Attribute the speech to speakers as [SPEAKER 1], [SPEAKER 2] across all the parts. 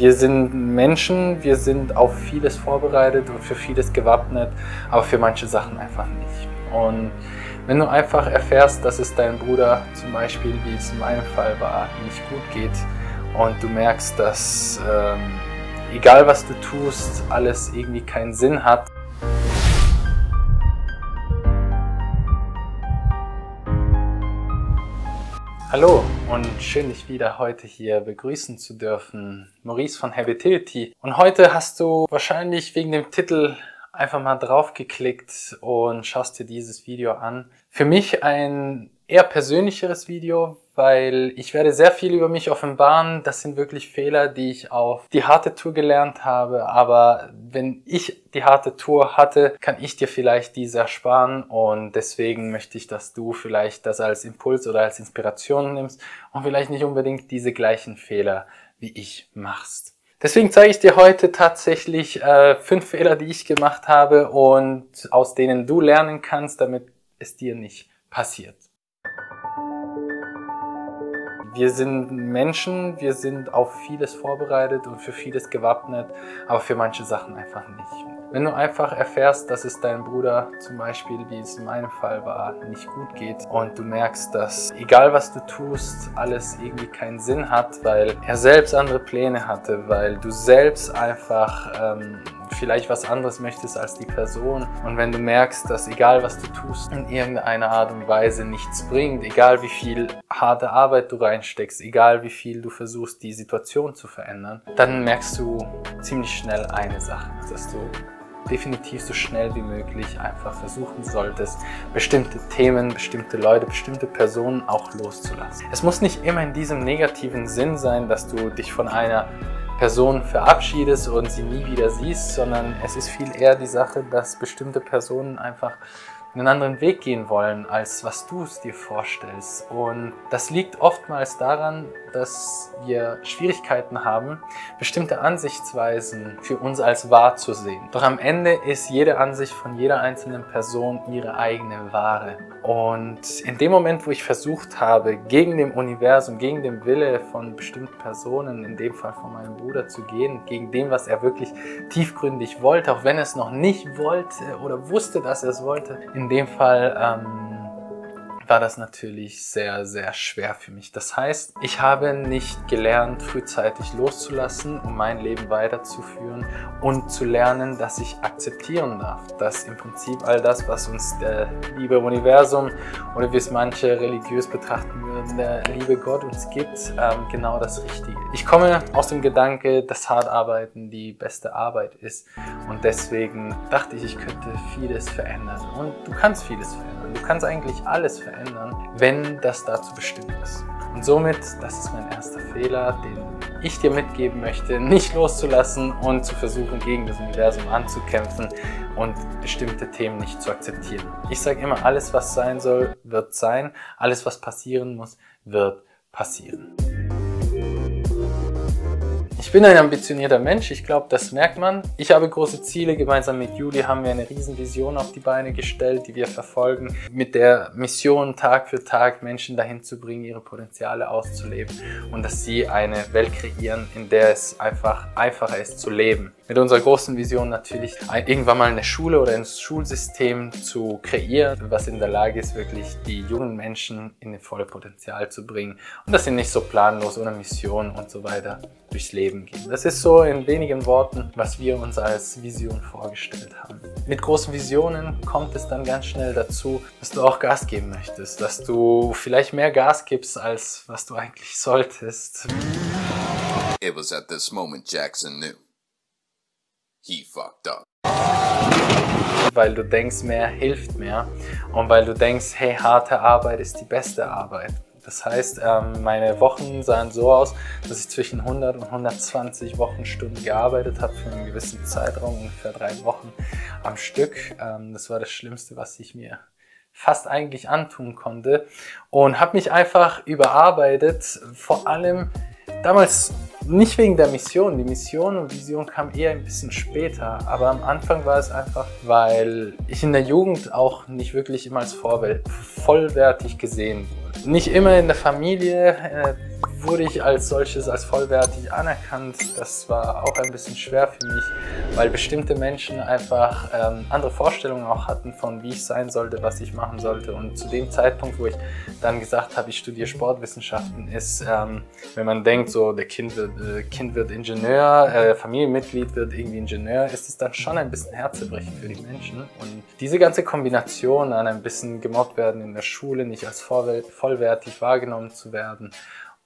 [SPEAKER 1] Wir sind Menschen, wir sind auf vieles vorbereitet und für vieles gewappnet, aber für manche Sachen einfach nicht. Und wenn du einfach erfährst, dass es deinem Bruder zum Beispiel, wie es in meinem Fall war, nicht gut geht und du merkst, dass ähm, egal was du tust, alles irgendwie keinen Sinn hat, Hallo und schön dich wieder heute hier begrüßen zu dürfen. Maurice von Habitability. Und heute hast du wahrscheinlich wegen dem Titel einfach mal draufgeklickt und schaust dir dieses Video an. Für mich ein eher persönlicheres Video, weil ich werde sehr viel über mich offenbaren. Das sind wirklich Fehler, die ich auf die harte Tour gelernt habe. Aber wenn ich die harte Tour hatte, kann ich dir vielleicht diese ersparen. Und deswegen möchte ich, dass du vielleicht das als Impuls oder als Inspiration nimmst und vielleicht nicht unbedingt diese gleichen Fehler wie ich machst. Deswegen zeige ich dir heute tatsächlich äh, fünf Fehler, die ich gemacht habe und aus denen du lernen kannst, damit es dir nicht passiert. Wir sind Menschen, wir sind auf vieles vorbereitet und für vieles gewappnet, aber für manche Sachen einfach nicht. Wenn du einfach erfährst, dass es deinem Bruder zum Beispiel, wie es in meinem Fall war, nicht gut geht und du merkst, dass egal was du tust, alles irgendwie keinen Sinn hat, weil er selbst andere Pläne hatte, weil du selbst einfach ähm, vielleicht was anderes möchtest als die Person. Und wenn du merkst, dass egal was du tust, in irgendeiner Art und Weise nichts bringt, egal wie viel harte Arbeit du reinsteckst, egal wie viel du versuchst, die Situation zu verändern, dann merkst du ziemlich schnell eine Sache, dass du definitiv so schnell wie möglich einfach versuchen solltest, bestimmte Themen, bestimmte Leute, bestimmte Personen auch loszulassen. Es muss nicht immer in diesem negativen Sinn sein, dass du dich von einer Person verabschiedest und sie nie wieder siehst, sondern es ist viel eher die Sache, dass bestimmte Personen einfach einen anderen Weg gehen wollen, als was du es dir vorstellst. Und das liegt oftmals daran, dass wir Schwierigkeiten haben, bestimmte Ansichtsweisen für uns als wahr zu sehen. Doch am Ende ist jede Ansicht von jeder einzelnen Person ihre eigene Wahre. Und in dem Moment, wo ich versucht habe, gegen dem Universum, gegen den Wille von bestimmten Personen, in dem Fall von meinem Bruder zu gehen, gegen dem, was er wirklich tiefgründig wollte, auch wenn er es noch nicht wollte oder wusste, dass er es wollte, in dem Fall ähm, war das natürlich sehr, sehr schwer für mich. Das heißt, ich habe nicht gelernt, frühzeitig loszulassen, um mein Leben weiterzuführen und zu lernen, dass ich akzeptieren darf, dass im Prinzip all das, was uns der liebe Universum oder wie es manche religiös betrachten würden, der liebe Gott uns gibt, ähm, genau das Richtige. Ich komme aus dem Gedanke, dass hart arbeiten die beste Arbeit ist und deswegen dachte ich, ich könnte vieles verändern und du kannst vieles verändern. Du kannst eigentlich alles verändern, wenn das dazu bestimmt ist. Und somit, das ist mein erster Fehler, den ich dir mitgeben möchte, nicht loszulassen und zu versuchen, gegen das Universum anzukämpfen und bestimmte Themen nicht zu akzeptieren. Ich sage immer, alles, was sein soll, wird sein. Alles, was passieren muss, wird passieren. Ich bin ein ambitionierter Mensch, ich glaube, das merkt man. Ich habe große Ziele. Gemeinsam mit Juli haben wir eine Riesenvision auf die Beine gestellt, die wir verfolgen. Mit der Mission, Tag für Tag Menschen dahin zu bringen, ihre Potenziale auszuleben und dass sie eine Welt kreieren, in der es einfach einfacher ist zu leben. Mit unserer großen Vision natürlich irgendwann mal eine Schule oder ein Schulsystem zu kreieren, was in der Lage ist, wirklich die jungen Menschen in ihr volle Potenzial zu bringen und dass sie nicht so planlos ohne Mission und so weiter durchs Leben gehen. Das ist so in wenigen Worten, was wir uns als Vision vorgestellt haben. Mit großen Visionen kommt es dann ganz schnell dazu, dass du auch Gas geben möchtest, dass du vielleicht mehr Gas gibst, als was du eigentlich solltest. It was at this moment Jackson knew. He fucked up. Weil du denkst, mehr hilft mehr und weil du denkst, hey, harte Arbeit ist die beste Arbeit. Das heißt, ähm, meine Wochen sahen so aus, dass ich zwischen 100 und 120 Wochenstunden gearbeitet habe für einen gewissen Zeitraum, ungefähr drei Wochen am Stück. Ähm, das war das Schlimmste, was ich mir fast eigentlich antun konnte und habe mich einfach überarbeitet, vor allem damals nicht wegen der Mission. Die Mission und Vision kam eher ein bisschen später. Aber am Anfang war es einfach, weil ich in der Jugend auch nicht wirklich immer als Vorbild vollwertig gesehen wurde. Nicht immer in der Familie. Wurde ich als solches, als vollwertig anerkannt. Das war auch ein bisschen schwer für mich, weil bestimmte Menschen einfach ähm, andere Vorstellungen auch hatten von, wie ich sein sollte, was ich machen sollte. Und zu dem Zeitpunkt, wo ich dann gesagt habe, ich studiere Sportwissenschaften, ist, ähm, wenn man denkt, so der Kind wird, äh, kind wird Ingenieur, äh, Familienmitglied wird irgendwie Ingenieur, ist es dann schon ein bisschen herzebrechend für die Menschen. Und diese ganze Kombination an ein bisschen gemobbt werden in der Schule, nicht als vollwertig wahrgenommen zu werden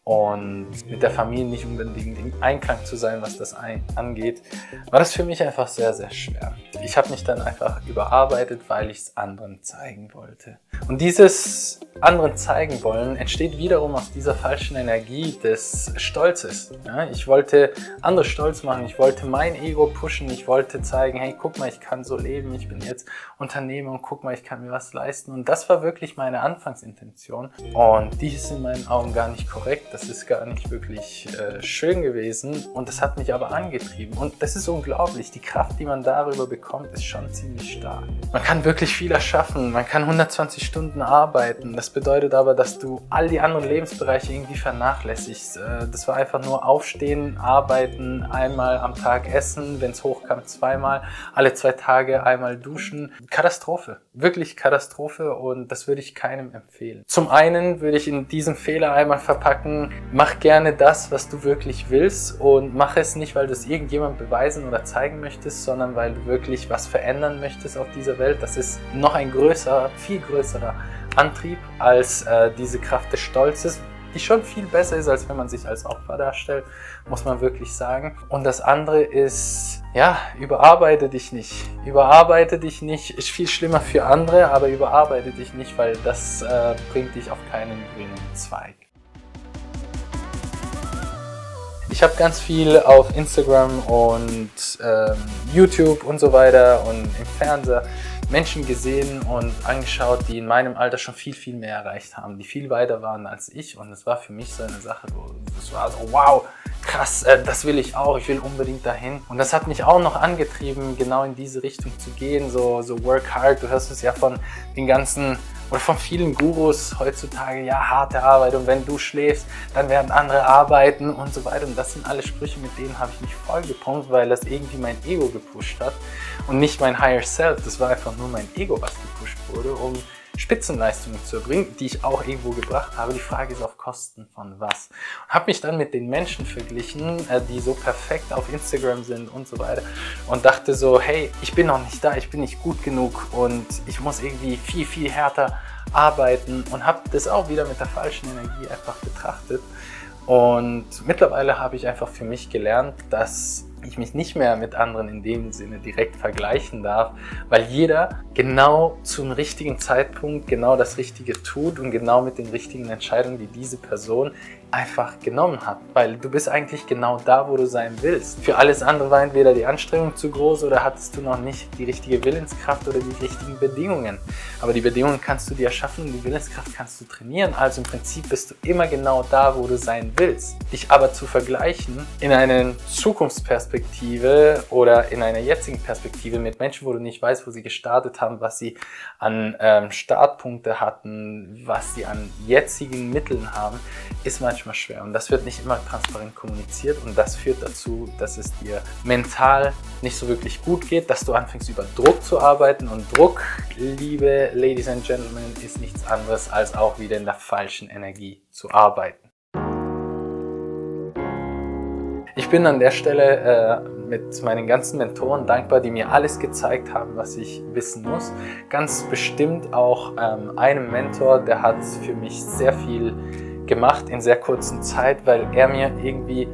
[SPEAKER 1] und mit der Familie nicht unbedingt im Einklang zu sein, was das angeht, war das für mich einfach sehr, sehr schwer. Ich habe mich dann einfach überarbeitet, weil ich es anderen zeigen wollte. Und dieses anderen zeigen wollen entsteht wiederum aus dieser falschen Energie des Stolzes. Ja, ich wollte andere stolz machen, ich wollte mein Ego pushen, ich wollte zeigen, hey, guck mal, ich kann so leben, ich bin jetzt Unternehmer und guck mal, ich kann mir was leisten. Und das war wirklich meine Anfangsintention. Und die ist in meinen Augen gar nicht korrekt das ist gar nicht wirklich äh, schön gewesen und das hat mich aber angetrieben. Und das ist unglaublich. Die Kraft, die man darüber bekommt, ist schon ziemlich stark. Man kann wirklich viel erschaffen. Man kann 120 Stunden arbeiten. Das bedeutet aber, dass du all die anderen Lebensbereiche irgendwie vernachlässigst. Äh, das war einfach nur aufstehen, arbeiten, einmal am Tag essen, wenn es hochkam, zweimal, alle zwei Tage einmal duschen. Katastrophe. Wirklich Katastrophe und das würde ich keinem empfehlen. Zum einen würde ich in diesem Fehler einmal verpacken, mach gerne das, was du wirklich willst und mach es nicht, weil du es irgendjemandem beweisen oder zeigen möchtest, sondern weil du wirklich was verändern möchtest auf dieser Welt. Das ist noch ein größerer, viel größerer Antrieb als äh, diese Kraft des Stolzes, die schon viel besser ist, als wenn man sich als Opfer darstellt, muss man wirklich sagen. Und das andere ist, ja, überarbeite dich nicht. Überarbeite dich nicht, ist viel schlimmer für andere, aber überarbeite dich nicht, weil das äh, bringt dich auf keinen grünen Zweig. Ich habe ganz viel auf Instagram und ähm, YouTube und so weiter und im Fernseher Menschen gesehen und angeschaut, die in meinem Alter schon viel, viel mehr erreicht haben, die viel weiter waren als ich. Und es war für mich so eine Sache, wo es war so, wow, krass, äh, das will ich auch, ich will unbedingt dahin. Und das hat mich auch noch angetrieben, genau in diese Richtung zu gehen, so, so work hard. Du hörst es ja von den ganzen oder von vielen Gurus heutzutage, ja, harte Arbeit und wenn du schläfst, dann werden andere arbeiten und so weiter. Und das sind alle Sprüche, mit denen habe ich mich vollgepumpt, weil das irgendwie mein Ego gepusht hat und nicht mein Higher Self. Das war einfach nur mein Ego, was gepusht wurde, um Spitzenleistungen zu erbringen, die ich auch irgendwo gebracht habe. Die Frage ist auf Kosten von was. Und habe mich dann mit den Menschen verglichen, äh, die so perfekt auf Instagram sind und so weiter und dachte so, hey, ich bin noch nicht da, ich bin nicht gut genug und ich muss irgendwie viel, viel härter arbeiten und habe das auch wieder mit der falschen Energie einfach betrachtet. Und mittlerweile habe ich einfach für mich gelernt, dass ich mich nicht mehr mit anderen in dem Sinne direkt vergleichen darf, weil jeder genau zum richtigen Zeitpunkt genau das Richtige tut und genau mit den richtigen Entscheidungen, die diese Person einfach genommen hat, weil du bist eigentlich genau da, wo du sein willst. Für alles andere war entweder die Anstrengung zu groß oder hattest du noch nicht die richtige Willenskraft oder die richtigen Bedingungen. Aber die Bedingungen kannst du dir schaffen und die Willenskraft kannst du trainieren. Also im Prinzip bist du immer genau da, wo du sein willst. Dich aber zu vergleichen in einer Zukunftsperspektive oder in einer jetzigen Perspektive mit Menschen, wo du nicht weißt, wo sie gestartet haben, was sie an ähm, Startpunkte hatten, was sie an jetzigen Mitteln haben, ist manchmal schwer. Und das wird nicht immer transparent kommuniziert. Und das führt dazu, dass es dir mental nicht so wirklich gut geht, dass du anfängst über Druck zu arbeiten. Und Druck, liebe Ladies and Gentlemen, ist nichts anderes als auch wieder in der falschen Energie zu arbeiten. Ich bin an der Stelle äh, mit meinen ganzen Mentoren dankbar, die mir alles gezeigt haben, was ich wissen muss. Ganz bestimmt auch ähm, einem Mentor, der hat für mich sehr viel gemacht in sehr kurzer Zeit, weil er mir irgendwie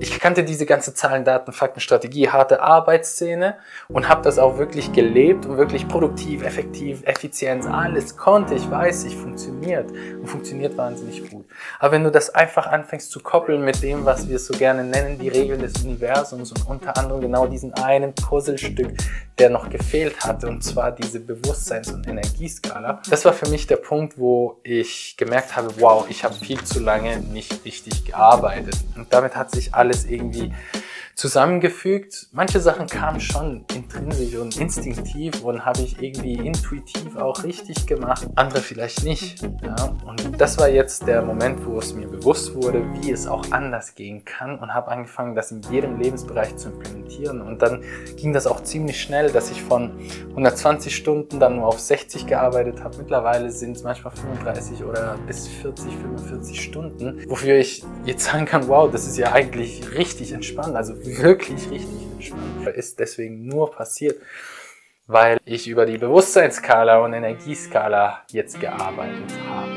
[SPEAKER 1] ich kannte diese ganze Zahlen, Daten, Fakten, Strategie, harte Arbeitsszene und habe das auch wirklich gelebt und wirklich produktiv, effektiv, Effizienz, alles konnte. Ich weiß, ich funktioniert und funktioniert wahnsinnig gut. Aber wenn du das einfach anfängst zu koppeln mit dem, was wir so gerne nennen, die Regeln des Universums und unter anderem genau diesen einen Puzzlestück, der noch gefehlt hatte, und zwar diese Bewusstseins- und Energieskala, das war für mich der Punkt, wo ich gemerkt habe, wow, ich habe viel zu lange nicht richtig gearbeitet. Und damit hat sich alles irgendwie zusammengefügt. Manche Sachen kamen schon intrinsisch und instinktiv und habe ich irgendwie intuitiv auch richtig gemacht, andere vielleicht nicht. Ja? Und das war jetzt der Moment, wo es mir bewusst wurde, wie es auch anders gehen kann und habe angefangen, das in jedem Lebensbereich zu implementieren. Und dann ging das auch ziemlich schnell, dass ich von 120 Stunden dann nur auf 60 gearbeitet habe. Mittlerweile sind es manchmal 35 oder bis 40, 45 Stunden, wofür ich jetzt sagen kann, wow, das ist ja eigentlich richtig entspannt, also wirklich richtig entspannt. Ist deswegen nur passiert, weil ich über die Bewusstseinsskala und Energieskala jetzt gearbeitet habe.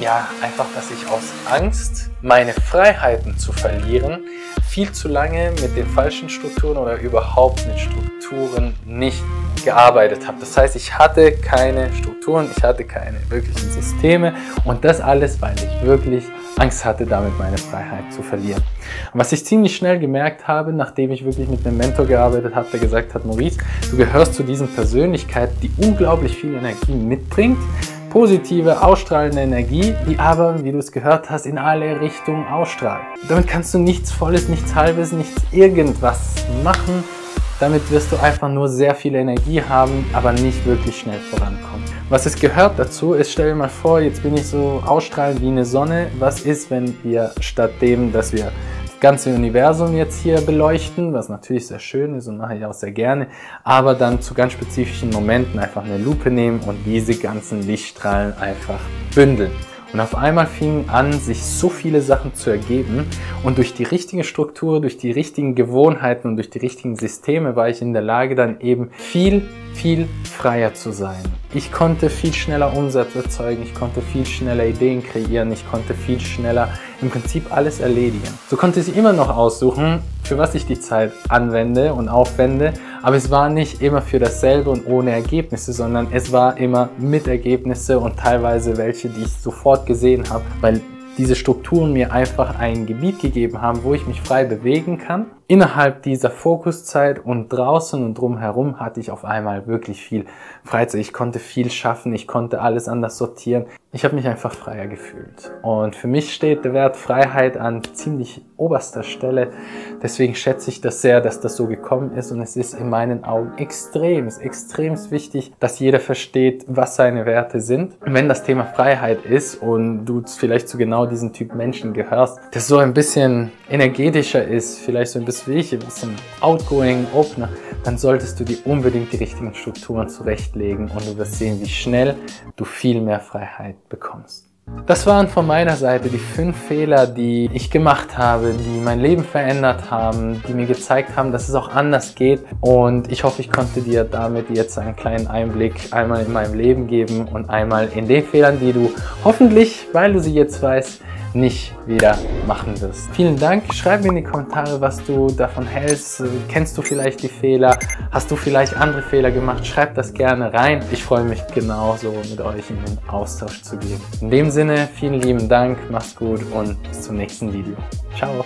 [SPEAKER 1] Ja, einfach, dass ich aus Angst, meine Freiheiten zu verlieren, viel zu lange mit den falschen Strukturen oder überhaupt mit Strukturen nicht gearbeitet habe. Das heißt, ich hatte keine Strukturen, ich hatte keine wirklichen Systeme und das alles, weil ich wirklich Angst hatte, damit meine Freiheit zu verlieren. Und was ich ziemlich schnell gemerkt habe, nachdem ich wirklich mit einem Mentor gearbeitet habe, der gesagt hat, Maurice, du gehörst zu diesen Persönlichkeiten, die unglaublich viel Energie mitbringt, positive, ausstrahlende Energie, die aber, wie du es gehört hast, in alle Richtungen ausstrahlt. Damit kannst du nichts Volles, nichts Halbes, nichts irgendwas machen. Damit wirst du einfach nur sehr viel Energie haben, aber nicht wirklich schnell vorankommen. Was es gehört dazu ist, stell dir mal vor, jetzt bin ich so ausstrahlend wie eine Sonne. Was ist, wenn wir statt dem, dass wir ganze Universum jetzt hier beleuchten, was natürlich sehr schön ist und mache ich auch sehr gerne, aber dann zu ganz spezifischen Momenten einfach eine Lupe nehmen und diese ganzen Lichtstrahlen einfach bündeln. Und auf einmal fingen an, sich so viele Sachen zu ergeben. Und durch die richtige Struktur, durch die richtigen Gewohnheiten und durch die richtigen Systeme war ich in der Lage, dann eben viel, viel freier zu sein. Ich konnte viel schneller Umsatz erzeugen, ich konnte viel schneller Ideen kreieren, ich konnte viel schneller im Prinzip alles erledigen. So konnte ich immer noch aussuchen, für was ich die Zeit anwende und aufwende, aber es war nicht immer für dasselbe und ohne Ergebnisse, sondern es war immer mit Ergebnisse und teilweise welche, die ich sofort gesehen habe, weil diese Strukturen mir einfach ein Gebiet gegeben haben, wo ich mich frei bewegen kann innerhalb dieser Fokuszeit und draußen und drumherum hatte ich auf einmal wirklich viel Freizeit. Ich konnte viel schaffen, ich konnte alles anders sortieren. Ich habe mich einfach freier gefühlt. Und für mich steht der Wert Freiheit an ziemlich oberster Stelle. Deswegen schätze ich das sehr, dass das so gekommen ist. Und es ist in meinen Augen extrem, extrem wichtig, dass jeder versteht, was seine Werte sind. Wenn das Thema Freiheit ist und du vielleicht zu genau diesem Typ Menschen gehörst, der so ein bisschen energetischer ist, vielleicht so ein bisschen bist wie ich, ein bisschen outgoing, opener, dann solltest du dir unbedingt die richtigen Strukturen zurechtlegen und du wirst sehen, wie schnell du viel mehr Freiheit bekommst. Das waren von meiner Seite die fünf Fehler, die ich gemacht habe, die mein Leben verändert haben, die mir gezeigt haben, dass es auch anders geht. Und ich hoffe, ich konnte dir damit jetzt einen kleinen Einblick einmal in meinem Leben geben und einmal in den Fehlern, die du hoffentlich, weil du sie jetzt weißt, nicht wieder machen wirst. Vielen Dank. Schreib mir in die Kommentare, was du davon hältst. Kennst du vielleicht die Fehler? Hast du vielleicht andere Fehler gemacht? Schreib das gerne rein. Ich freue mich genauso mit euch in den Austausch zu gehen. In dem Sinne, vielen lieben Dank, mach's gut und bis zum nächsten Video. Ciao.